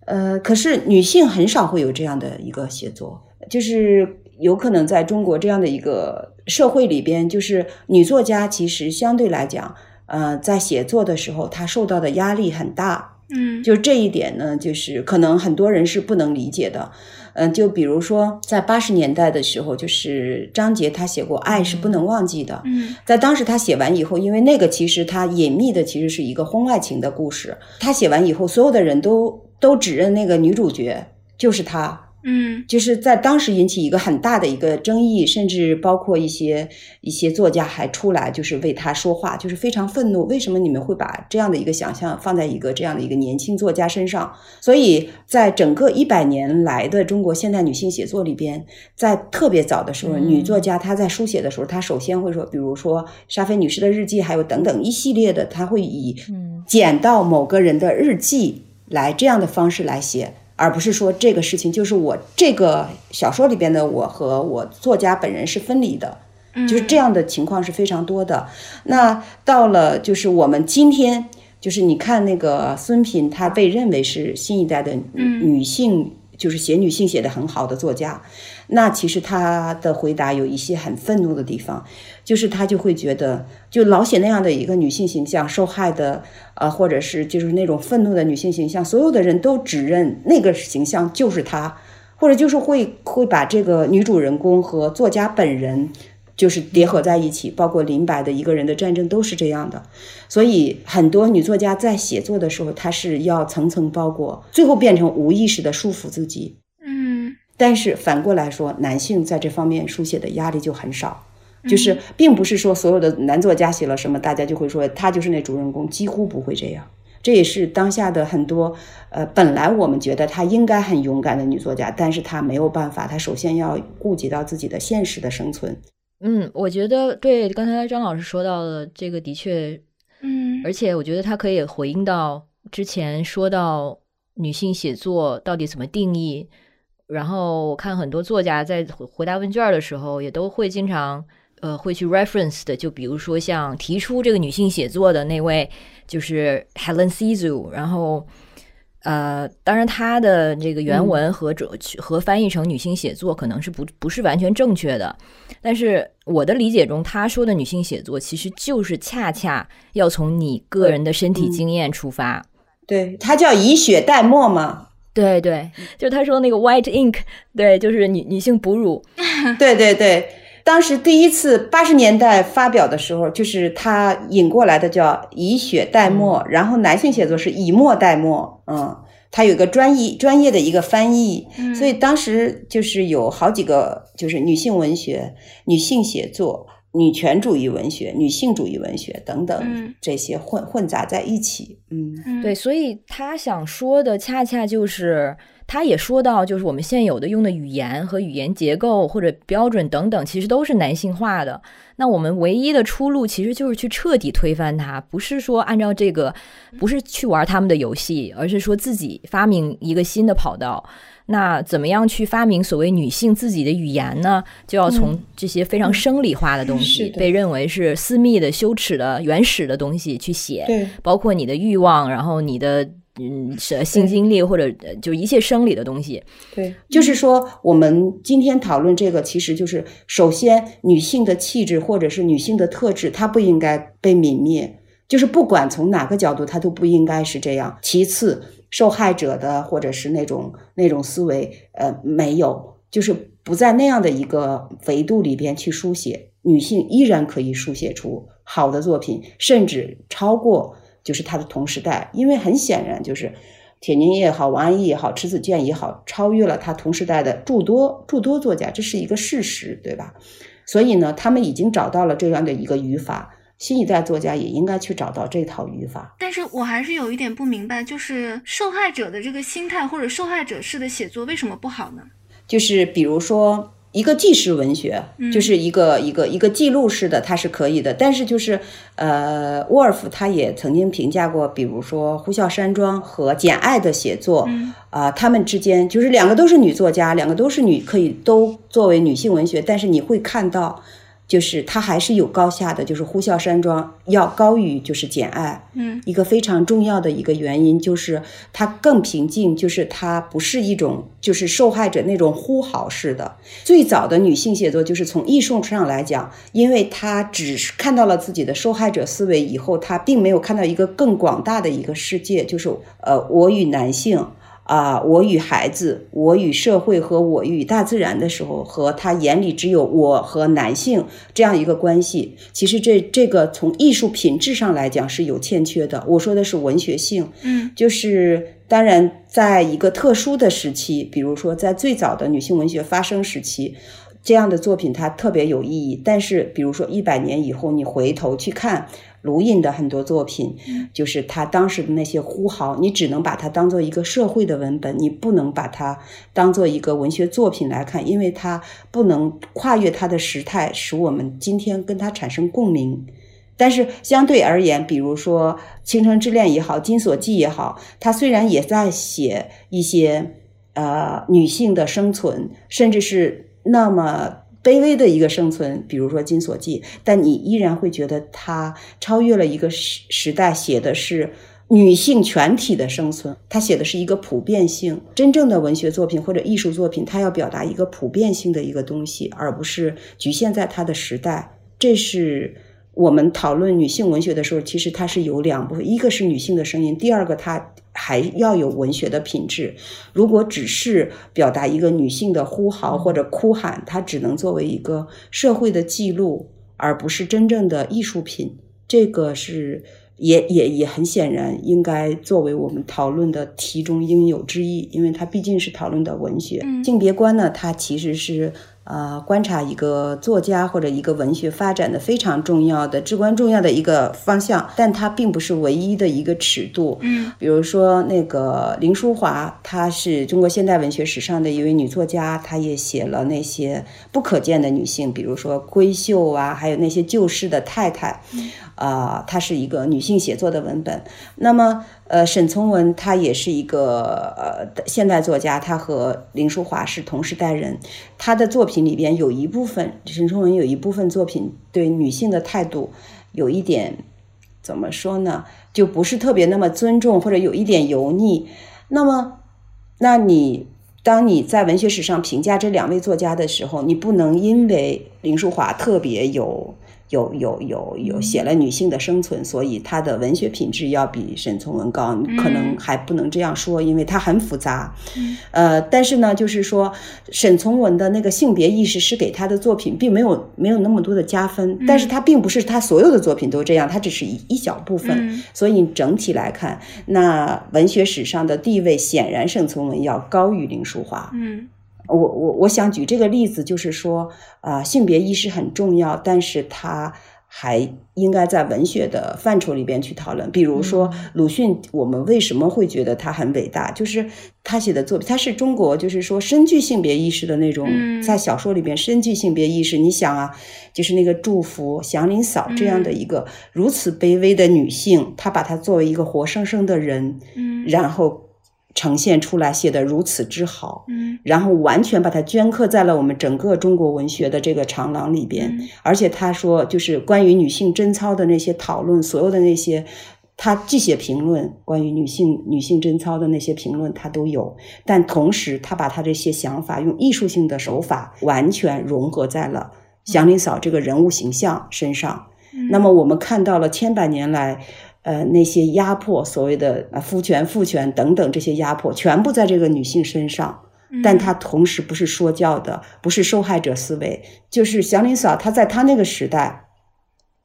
呃，可是女性很少会有这样的一个写作，就是有可能在中国这样的一个社会里边，就是女作家其实相对来讲，呃，在写作的时候她受到的压力很大。嗯，就这一点呢，就是可能很多人是不能理解的。嗯，就比如说在八十年代的时候，就是张杰他写过《爱是不能忘记的》。嗯，在当时他写完以后，因为那个其实他隐秘的其实是一个婚外情的故事，他写完以后，所有的人都。都指认那个女主角就是她。嗯，就是在当时引起一个很大的一个争议，甚至包括一些一些作家还出来就是为他说话，就是非常愤怒。为什么你们会把这样的一个想象放在一个这样的一个年轻作家身上？所以在整个一百年来的中国现代女性写作里边，在特别早的时候，女作家她在书写的时候，她首先会说，比如说沙菲女士的日记，还有等等一系列的，她会以捡到某个人的日记。来这样的方式来写，而不是说这个事情就是我这个小说里边的我和我作家本人是分离的，就是这样的情况是非常多的。那到了就是我们今天，就是你看那个孙平，她被认为是新一代的女性就是写女性写的很好的作家，那其实她的回答有一些很愤怒的地方，就是他就会觉得，就老写那样的一个女性形象，受害的，呃，或者是就是那种愤怒的女性形象，所有的人都指认那个形象就是他，或者就是会会把这个女主人公和作家本人。就是叠合在一起，包括林白的一个人的战争都是这样的，所以很多女作家在写作的时候，她是要层层包裹，最后变成无意识的束缚自己。嗯，但是反过来说，男性在这方面书写的压力就很少，就是并不是说所有的男作家写了什么，大家就会说他就是那主人公，几乎不会这样。这也是当下的很多，呃，本来我们觉得她应该很勇敢的女作家，但是她没有办法，她首先要顾及到自己的现实的生存。嗯，我觉得对刚才张老师说到的这个的确，嗯，而且我觉得他可以回应到之前说到女性写作到底怎么定义。然后我看很多作家在回答问卷的时候，也都会经常呃会去 reference 的，就比如说像提出这个女性写作的那位就是 Helen Cizu，然后。呃，当然，他的这个原文和这和翻译成女性写作可能是不不是完全正确的，但是我的理解中，他说的女性写作其实就是恰恰要从你个人的身体经验出发。对，他叫以血代墨嘛。对对，就他说那个 white ink，对，就是女女性哺乳。对 对对。当时第一次八十年代发表的时候，就是他引过来的叫以血代墨，然后男性写作是以墨代墨，嗯，他有个专业专业的一个翻译，所以当时就是有好几个，就是女性文学、女性写作、女权主义文学、女性主义文学等等这些混混杂在一起，嗯，对，所以他想说的恰恰就是。他也说到，就是我们现有的用的语言和语言结构或者标准等等，其实都是男性化的。那我们唯一的出路，其实就是去彻底推翻它，不是说按照这个，不是去玩他们的游戏，而是说自己发明一个新的跑道。那怎么样去发明所谓女性自己的语言呢？就要从这些非常生理化的东西，被认为是私密的、羞耻的、原始的东西去写，包括你的欲望，然后你的。嗯，是性经历或者就一切生理的东西。对，就是说，我们今天讨论这个，其实就是首先，女性的气质或者是女性的特质，它不应该被泯灭，就是不管从哪个角度，它都不应该是这样。其次，受害者的或者是那种那种思维，呃，没有，就是不在那样的一个维度里边去书写，女性依然可以书写出好的作品，甚至超过。就是他的同时代，因为很显然，就是铁凝也好，王安忆也好，迟子建也好，超越了他同时代的诸多诸多作家，这是一个事实，对吧？所以呢，他们已经找到了这样的一个语法，新一代作家也应该去找到这套语法。但是我还是有一点不明白，就是受害者的这个心态或者受害者式的写作为什么不好呢？就是比如说。一个纪实文学，就是一个一个一个记录式的，它是可以的。但是就是，呃，沃尔夫他也曾经评价过，比如说《呼啸山庄》和《简爱》的写作，啊，他们之间就是两个都是女作家，两个都是女，可以都作为女性文学，但是你会看到。就是它还是有高下的，就是《呼啸山庄》要高于就是《简爱》，嗯，一个非常重要的一个原因就是它更平静，就是它不是一种就是受害者那种呼嚎式的。最早的女性写作就是从艺术上来讲，因为她只是看到了自己的受害者思维以后，她并没有看到一个更广大的一个世界，就是呃，我与男性。啊，我与孩子，我与社会和我与大自然的时候，和他眼里只有我和男性这样一个关系。其实这这个从艺术品质上来讲是有欠缺的。我说的是文学性，嗯，就是当然在一个特殊的时期，比如说在最早的女性文学发生时期，这样的作品它特别有意义。但是比如说一百年以后，你回头去看。卢印的很多作品，就是他当时的那些呼号，你只能把它当做一个社会的文本，你不能把它当做一个文学作品来看，因为它不能跨越它的时态，使我们今天跟它产生共鸣。但是相对而言，比如说《倾城之恋》也好，《金锁记》也好，它虽然也在写一些呃女性的生存，甚至是那么。卑微的一个生存，比如说《金锁记》，但你依然会觉得它超越了一个时时代，写的是女性全体的生存，他写的是一个普遍性。真正的文学作品或者艺术作品，它要表达一个普遍性的一个东西，而不是局限在它的时代。这是我们讨论女性文学的时候，其实它是有两部分：一个是女性的声音，第二个它还要有文学的品质。如果只是表达一个女性的呼嚎或者哭喊，它只能作为一个社会的记录，而不是真正的艺术品。这个是。也也也很显然，应该作为我们讨论的题中应有之义，因为它毕竟是讨论的文学性别观呢，它其实是。呃，观察一个作家或者一个文学发展的非常重要的、至关重要的一个方向，但它并不是唯一的一个尺度。嗯，比如说那个林淑华，她是中国现代文学史上的一位女作家，她也写了那些不可见的女性，比如说闺秀啊，还有那些旧式的太太。啊，她是一个女性写作的文本。那么。呃，沈从文他也是一个呃现代作家，他和林淑华是同时代人。他的作品里边有一部分，沈从文有一部分作品对女性的态度有一点怎么说呢？就不是特别那么尊重，或者有一点油腻。那么，那你当你在文学史上评价这两位作家的时候，你不能因为林淑华特别有。有有有有写了女性的生存，所以他的文学品质要比沈从文高，可能还不能这样说，因为他很复杂。呃，但是呢，就是说沈从文的那个性别意识是给他的作品并没有没有那么多的加分，但是他并不是他所有的作品都这样，他只是一一小部分。所以整体来看，那文学史上的地位显然沈从文要高于林淑华。嗯。我我我想举这个例子，就是说，啊，性别意识很重要，但是它还应该在文学的范畴里边去讨论。比如说，鲁迅，我们为什么会觉得他很伟大？就是他写的作品，他是中国，就是说深具性别意识的那种，在小说里边深具性别意识。你想啊，就是那个祝福祥林嫂这样的一个如此卑微的女性，她把她作为一个活生生的人，嗯，然后。呈现出来写得如此之好，嗯，然后完全把它镌刻在了我们整个中国文学的这个长廊里边。而且他说，就是关于女性贞操的那些讨论，所有的那些，他既写评论，关于女性女性贞操的那些评论他都有，但同时他把他这些想法用艺术性的手法完全融合在了祥林嫂这个人物形象身上。那么我们看到了千百年来。呃，那些压迫，所谓的啊夫权、父权等等这些压迫，全部在这个女性身上。但她同时不是说教的，不是受害者思维。就是祥林嫂，她在她那个时代，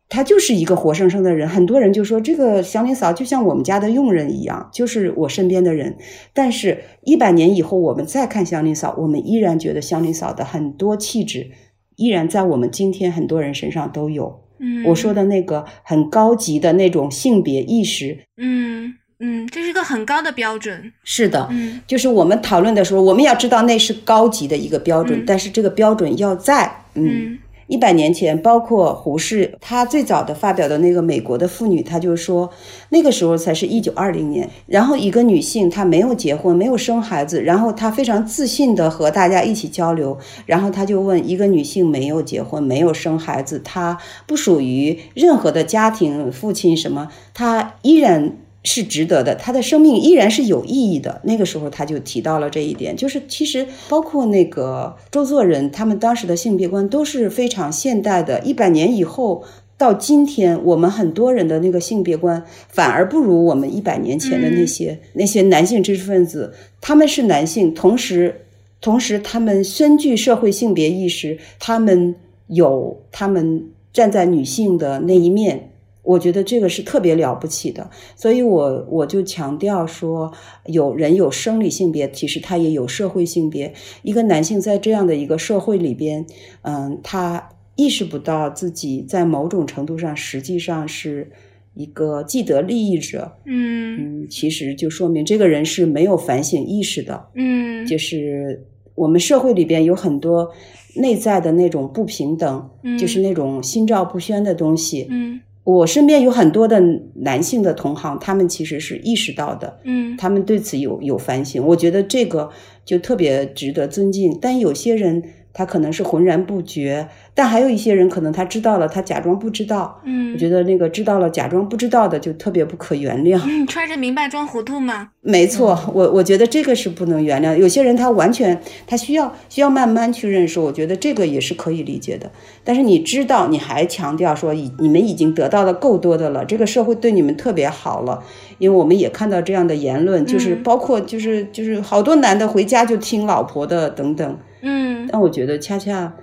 她就是一个活生生的人。很多人就说，这个祥林嫂就像我们家的佣人一样，就是我身边的人。但是，一百年以后，我们再看祥林嫂，我们依然觉得祥林嫂的很多气质，依然在我们今天很多人身上都有。我说的那个很高级的那种性别意识，嗯嗯，这是一个很高的标准。是的，嗯，就是我们讨论的时候，我们要知道那是高级的一个标准，但是这个标准要在，嗯。一百年前，包括胡适，他最早的发表的那个美国的妇女，他就说，那个时候才是一九二零年。然后一个女性，她没有结婚，没有生孩子，然后她非常自信的和大家一起交流。然后他就问，一个女性没有结婚，没有生孩子，她不属于任何的家庭，父亲什么，她依然。是值得的，他的生命依然是有意义的。那个时候他就提到了这一点，就是其实包括那个周作人，他们当时的性别观都是非常现代的。一百年以后到今天，我们很多人的那个性别观反而不如我们一百年前的那些那些男性知识分子。他们是男性，同时同时他们深具社会性别意识，他们有他们站在女性的那一面。我觉得这个是特别了不起的，所以我我就强调说，有人有生理性别，其实他也有社会性别。一个男性在这样的一个社会里边，嗯，他意识不到自己在某种程度上实际上是一个既得利益者，嗯。嗯，其实就说明这个人是没有反省意识的，嗯，就是我们社会里边有很多内在的那种不平等，就是那种心照不宣的东西，嗯。我身边有很多的男性的同行，他们其实是意识到的，嗯，他们对此有有反省。我觉得这个就特别值得尊敬。但有些人他可能是浑然不觉，但还有一些人可能他知道了，他假装不知道。嗯，我觉得那个知道了假装不知道的就特别不可原谅。嗯，揣着明白装糊涂吗？没错，我我觉得这个是不能原谅。有些人他完全他需要需要慢慢去认识，我觉得这个也是可以理解的。但是你知道，你还强调说已你们已经得到的够多的了，这个社会对你们特别好了。因为我们也看到这样的言论，就是包括就是就是好多男的回家就听老婆的等等。嗯，但我觉得恰恰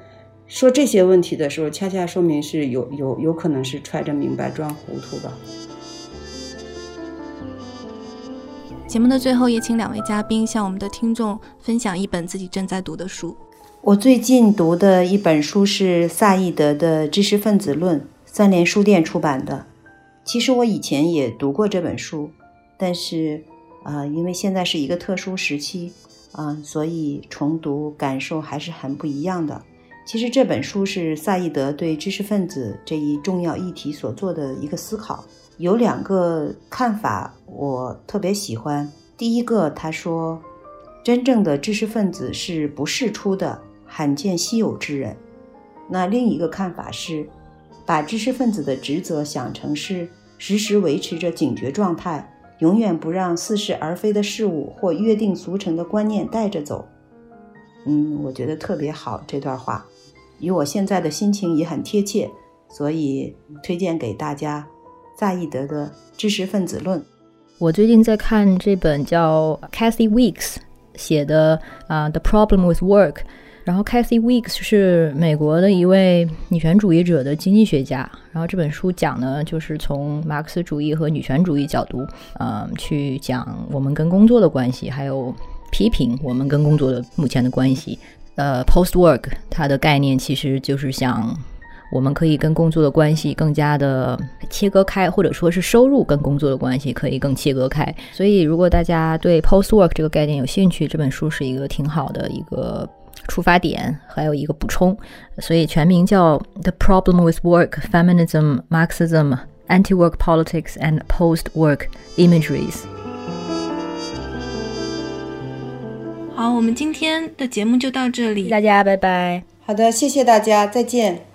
说这些问题的时候，恰恰说明是有有有可能是揣着明白装糊涂吧。节目的最后，也请两位嘉宾向我们的听众分享一本自己正在读的书。我最近读的一本书是萨义德的《知识分子论》，三联书店出版的。其实我以前也读过这本书，但是啊，因为现在是一个特殊时期。嗯，所以重读感受还是很不一样的。其实这本书是萨义德对知识分子这一重要议题所做的一个思考，有两个看法我特别喜欢。第一个，他说，真正的知识分子是不世出的罕见稀有之人。那另一个看法是，把知识分子的职责想成是时时维持着警觉状态。永远不让似是而非的事物或约定俗成的观念带着走。嗯，我觉得特别好这段话，与我现在的心情也很贴切，所以推荐给大家萨义德的《知识分子论》。我最近在看这本叫 Kathy Weeks 写的啊，《The Problem with Work》。然后，Cathy Weeks 是美国的一位女权主义者的经济学家。然后这本书讲呢，就是从马克思主义和女权主义角度，嗯，去讲我们跟工作的关系，还有批评我们跟工作的目前的关系。呃，Post Work 它的概念其实就是想我们可以跟工作的关系更加的切割开，或者说是收入跟工作的关系可以更切割开。所以如果大家对 Post Work 这个概念有兴趣，这本书是一个挺好的一个。出发点还有一个补充，所以全名叫《The Problem with Work: Feminism, Marxism, Anti-Work Politics, and Post-Work Imageries》。好，我们今天的节目就到这里，大家拜拜。好的，谢谢大家，再见。